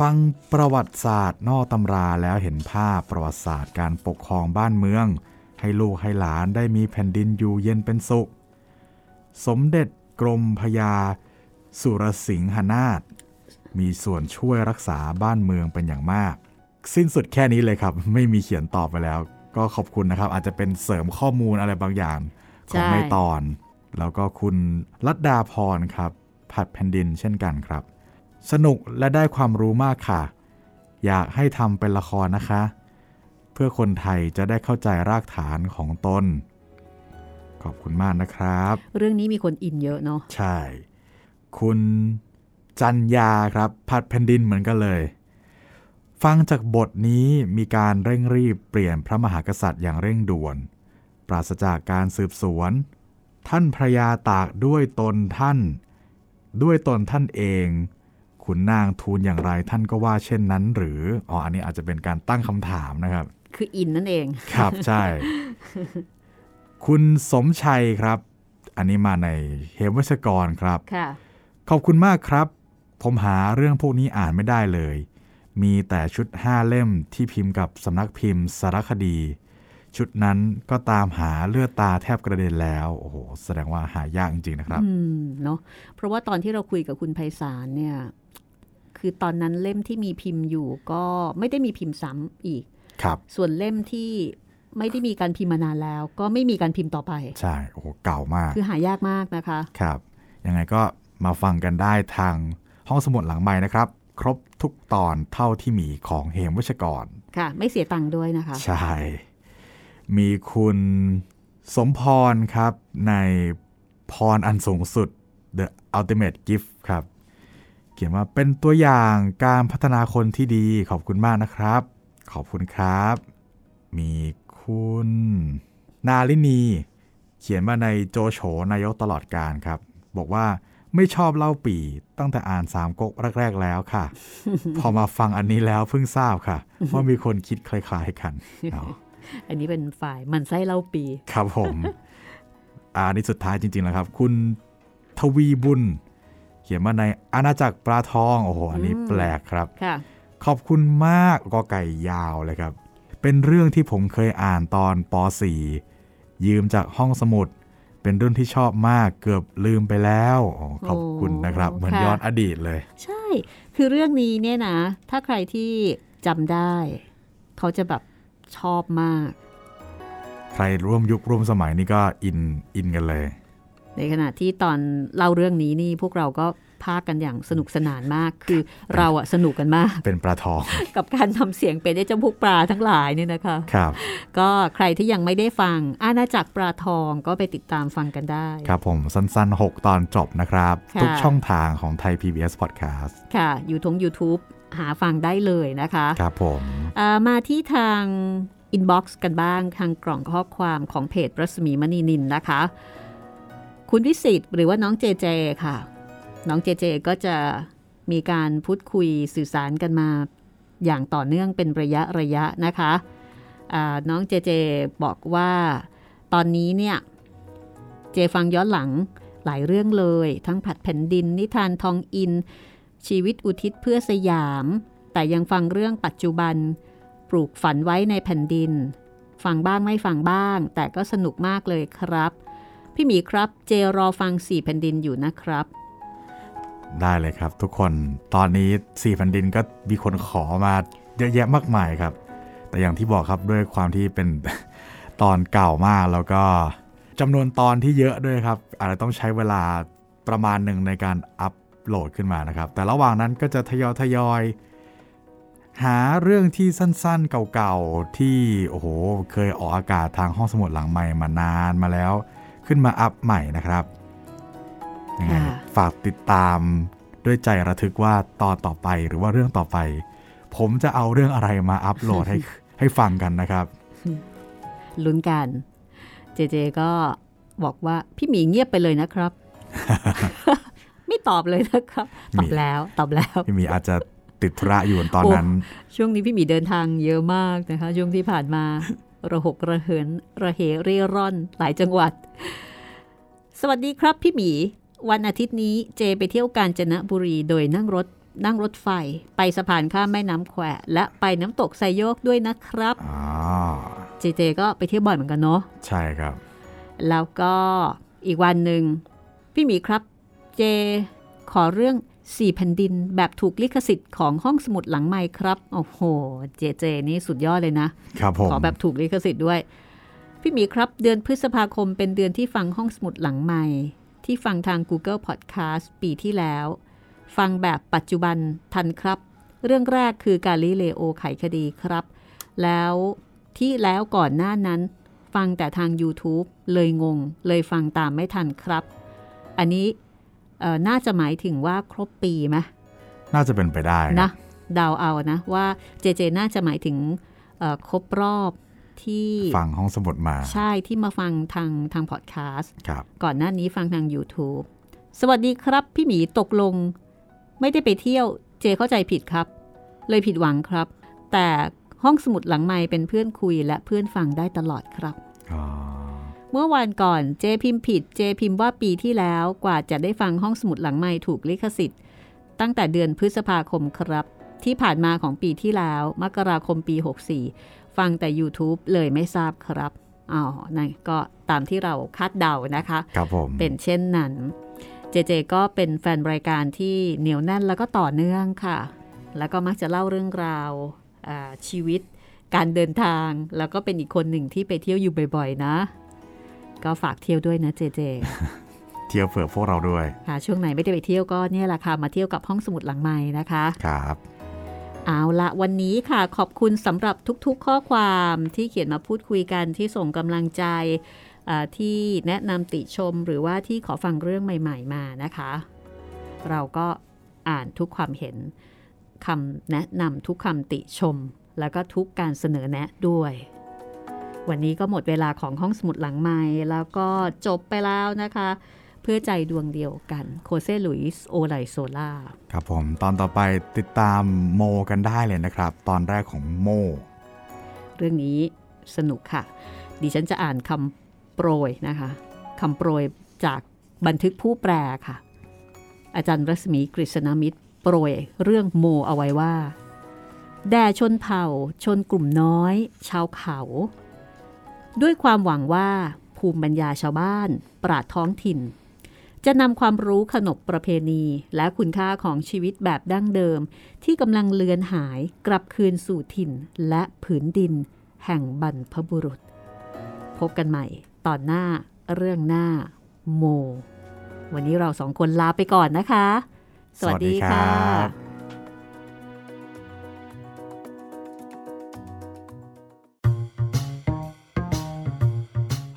ฟังประวัติศาสตร์นอกตำราแล้วเห็นภาพประวัติศาสตร์การปกครองบ้านเมือง ให้ลูกให้หลานได้มีแผ่นดินอยู่เย็นเป็นสุข สมเด็จกรมพญา สุรสิงหนาถมีส่วนช่วยรักษาบ้านเมืองเป็นอย่างมาก สิ้นสุดแค่นี้เลยครับ ไม่มีเขียนตอบไปแล้ว ก็ขอบคุณนะครับ อาจจะเป็นเสริมข้อมูลอะไรบางอย่างของใช่ในตอน แล้วก็คุณรัตดาพรครับ ผัดแผ่นดินเช่นกันครับ สนุกและได้ความรู้มากค่ะ อยากให้ทำเป็นละครนะคะ เพื่อคนไทยจะได้เข้าใจรากฐานของตนขอบคุณมากนะครับ เรื่องนี้มีคนอินเยอะเนาะใช่ คุณจันยาครับผัดแผ่นดินเหมือนกันเลย ฟังจากบทนี้มีการเร่งรีบเปลี่ยนพระมหากษัตริย์อย่างเร่งด่วน ปราศจากการสืบสวน ท่านพระยาตากด้วยตนท่าน ด้วยตนท่านเองขุนนางทูลอย่างไรท่านก็ว่าเช่นนั้น หรืออ๋ออันนี้อาจจะเป็นการตั้งคำถามนะครับ คืออินนั่นเองครับใช่ คุณสมชัยครับ อันนี้มาในเฮมวัชกรครับค่ะ ขอบคุณมากครับ ผมหาเรื่องพวกนี้อ่านไม่ได้เลย มีแต่ชุด5เล่มที่พิมพ์กับสำนักพิมพ์สารคดี ชุดนั้นก็ตามหาเลือดตาแทบกระเด็นแล้ว โอ้โห แสดงว่าหายากจริง ๆ นะครับ อืม เนาะเพราะว่าตอนที่เราคุยกับคุณไพศาลเนี่ย คือตอนนั้นเล่มที่มีพิมพ์อยู่ก็ไม่ได้มีพิมพ์ซ้ำอีก ครับ ส่วนเล่มที่ไม่ได้มีการพิมพ์มานานแล้ว ก็ไม่มีการพิมพ์ต่อไป ใช่ โอ้โห เก่ามาก คือหายากมากนะคะ ครับ ยังไงก็ มาฟังกันได้ทางห้องสมุดหลังใหม่นะครับ ครบทุกตอนเท่าที่มีของเฮมวัชกร ค่ะ ไม่เสียตังค์ด้วยนะคะ ใช่ มีคุณสมพรครับ ในพรอันสูงสุด The Ultimate Gift ครับ เขียนว่าเป็นตัวอย่างการพัฒนาคนที่ดีขอบคุณมากนะครับ ขอบคุณครับ มีคุณ นาลินี เขียนมาในโจโฉนายกตลอดการครับ บอกว่า ไม่ชอบเล่าปีตั้งแต่อ่านสามก๊กแรก ๆ แล้วค่ะ พอมาฟังอันนี้แล้วเพิ่งทราบค่ะ ว่ามีคนคิดคล้าย ๆ กันอ๋ออันนี้เป็นฝ่ายมันไส้เล่าปี ครับผมอ่าอันนี้สุดท้ายจริง ๆ แล้วครับ คุณทวีบุญ เขียนมาในอาณาจักรปลาทอง โอ้โห อันนี้อืมแปลกครับค่ะขอบคุณมากก็ไก่ยาวเลยครับ เป็นเรื่องที่ผมเคยอ่านตอนป .4 ยืมจากห้องสมุด เป็นเรื่องที่ชอบมากเกือบลืมไปแล้วอ๋อขอบคุณนะครับโอ้เหมือนค่ะย้อนอดีตเลย ใช่ คือเรื่องนี้เนี่ยนะ ถ้าใครที่จำได้ เขาจะแบบชอบมาก ใครร่วมยุคร่วมสมัยนี่ก็อินอินกันเลย ในขณะที่ตอนเล่าเรื่องนี้นี่พวกเราก็ พาคกันอย่างสนุกสนานมาก คือเราอะสนุกกันมาก เป็นปลาทอง กับการทำเสียงเป็นไอ้เจ้าพวกปลาทั้งหลายเนี่ยนะคะครับก็ใครที่ยังไม่ได้ฟัง อาณาจักรปลาทองก็ไปติดตามฟังกันได้ ครับผมสั้น ๆ 6 ตอนจบนะครับค่ะทุกช่องทางของไทย PBS Podcast ค่ะอยู่ทง YouTube หาฟังได้เลยนะคะ ครับผมอ่ามาที่ทาง inbox กันบ้างทางกล่องข้อความของเพจรัศมีมณีนินนะคะ คุณวิสิตหรือว่าน้องเจเจค่ะ น้องเจเจก็จะมีการพูดคุยสื่อสารกันมาอย่างต่อเนื่องเป็นระยะระยะนะคะอ่าน้องเจเจบอกว่าตอนนี้เนี่ยเจฟังย้อนหลังหลายเรื่องเลย ทั้งผัดแผ่นดิน นิทานทองอิน ชีวิตอุทิศเพื่อสยาม แต่ยังฟังเรื่องปัจจุบัน ปลูกฝันไว้ในแผ่นดิน ฟังบ้างไม่ฟังบ้าง แต่ก็สนุกมากเลยครับ พี่หมีครับเจรอฟังสี่แผ่นดินอยู่นะครับ ได้เลยครับ ทุกคนตอนนี้สี่แผ่นดินก็มีคนขอมาเยอะแยะมากมายครับ แต่อย่างที่บอกครับด้วยความที่เป็นตอนเก่ามากแล้วก็จำนวนตอนที่เยอะด้วยครับ อาจจะต้องใช้เวลาประมาณหนึ่งในการอัปโหลดขึ้นมานะครับ แต่ระหว่างนั้นก็จะทยอยทยอยหาเรื่องที่สั้นๆเก่าๆที่โอ้โหเคยออกอากาศทางห้องสมุดหลังใหม่มานานมาแล้ว ขึ้นมาอัพใหม่นะครับ ฝากติดตามด้วยใจระทึกว่าตอนต่อไปหรือว่าเรื่องต่อไป ผมจะเอาเรื่องอะไรมาอัปโหลดให้ให้ฟังกันนะครับ ลุ้นกัน เจเจก็บอกว่าพี่หมีเงียบไปเลยนะครับ ไม่ตอบเลยนะครับ ตอบแล้วตอบแล้ว พี่หมีอาจจะติดธุระอยู่ตอนนั้น ช่วงนี้พี่หมีเดินทางเยอะมากนะคะ ช่วงที่ผ่านมาระหกระเหินระเหเร่ร่อนหลายจังหวัด สวัสดีครับพี่หมี วันอาทิตย์นี้เจไปเที่ยวกาญจนบุรีโดยนั่งรถนั่งรถไฟไปสะพานข้ามแม่น้ำแควและไปน้ำตกไซโยกด้วยนะครับอ๋อเจเจก็ไปเที่ยวบ่อยเหมือนกันเนาะใช่ครับ แล้วก็อีกวันหนึ่งพี่หมีครับเจขอเรื่องสี่แผ่นดินแบบถูกลิขสิทธิ์ของห้องสมุดหลังไมค์ครับโอ้โหเจเจนี่สุดยอดเลยนะครับผมขอแบบถูกลิขสิทธิ์ด้วย พี่หมีครับเดือนพฤษภาคมเป็นเดือนที่ฟังห้องสมุดหลังใหม่ ที่ฟังทาง Google Podcast ปีที่แล้ว ฟังแบบปัจจุบันทันครับ เรื่องแรกคือกาลิเลโอไขคดีครับ แล้วที่แล้วก่อนหน้านั้น ฟังแต่ทาง YouTube เลยงง เลยฟังตามไม่ทันครับ อันนี้เอ่อน่าจะหมายถึงว่าครบปีไหมน่าจะเป็นไปได้ครับนะเดาเอานะว่าเจเจน่าจะหมายถึงเอ่อครบรอบ ที่ฟังห้องสมุดมา ใช่ที่มาฟังทางทางพอดแคสต์ครับก่อนหน้านี้ฟังทาง YouTube สวัสดีครับ พี่หมีตกลง ไม่ได้ไปเที่ยวเจเข้าใจผิดครับ เลยผิดหวังครับ แต่ห้องสมุดหลังไม้เป็นเพื่อนคุยและเพื่อนฟังได้ตลอดครับอ๋อเมื่อวานก่อนเจพิมพ์ผิดเจพิมพ์ว่าปีที่แล้วกว่าจะได้ฟังห้องสมุดหลังไม้ถูกลิขสิทธิ์ ตั้งแต่เดือนพฤษภาคมครับ ที่ผ่านมาของปีที่แล้ว มกราคมปี 64 ฟังแต่ YouTube เลยไม่ทราบครับอ๋อนั่นก็ตามที่เราคาดเดานะคะครับผมเป็นเช่นนั้น เจเจก็เป็นแฟนรายการที่เหนียวแน่นแล้วก็ต่อเนื่องค่ะ แล้วก็มักจะเล่าเรื่องราวอ่าชีวิต การเดินทาง แล้วก็เป็นอีกคนหนึ่งที่ไปเที่ยวอยู่บ่อยๆนะ ก็ฝากเที่ยวด้วยนะเจเจเที่ยวเผื่อพวกเราด้วยค่ะช่วงไหนไม่ได้ไปเที่ยวก็เนี่ยแหละค่ะมาเที่ยวกับห้องสมุดหลังไม้นะคะครับ เอาละวันนี้ค่ะขอบคุณสำหรับทุกๆข้อความที่เขียนมาพูดคุยกันที่ส่งกำลังใจที่แนะนำติชมหรือว่าที่ขอฟังเรื่องใหม่ ๆ มานะคะ เราก็อ่านทุกความเห็นคำแนะนำทุกคำติชม แล้วก็ทุกการเสนอแนะด้วย วันนี้ก็หมดเวลาของห้องสมุดหลังไม้แล้วก็จบไปแล้วนะคะ เพื่อใจดวงเดียวกันโคเซลุยส์โอไลโซล่าครับผม ตอนต่อไปติดตามโมกันได้เลยนะครับ ตอนแรกของโม เรื่องนี้สนุกค่ะ ดิฉันจะอ่านคำโปรยนะคะคำโปรยจากบันทึกผู้แปลค่ะ อาจารย์รัศมีกฤษณมิตรโปรยเรื่องโมเอาไว้ว่า แด่ชนเผ่า ชนกลุ่มน้อย ชาวเขา ด้วยความหวังว่าภูมิปัญญาชาวบ้าน ปราดท้องถิ่น จะนำความรู้ขนบประเพณี และคุณค่าของชีวิตแบบดั้งเดิม ที่กำลังเลือนหายกลับคืนสู่ถิ่นและผืนดิน แห่งบรรพบุรุษ พบกันใหม่ ตอนหน้าเรื่องหน้าโม วันนี้เราสองคนลาไปก่อนนะคะ สวัสดีค่ะ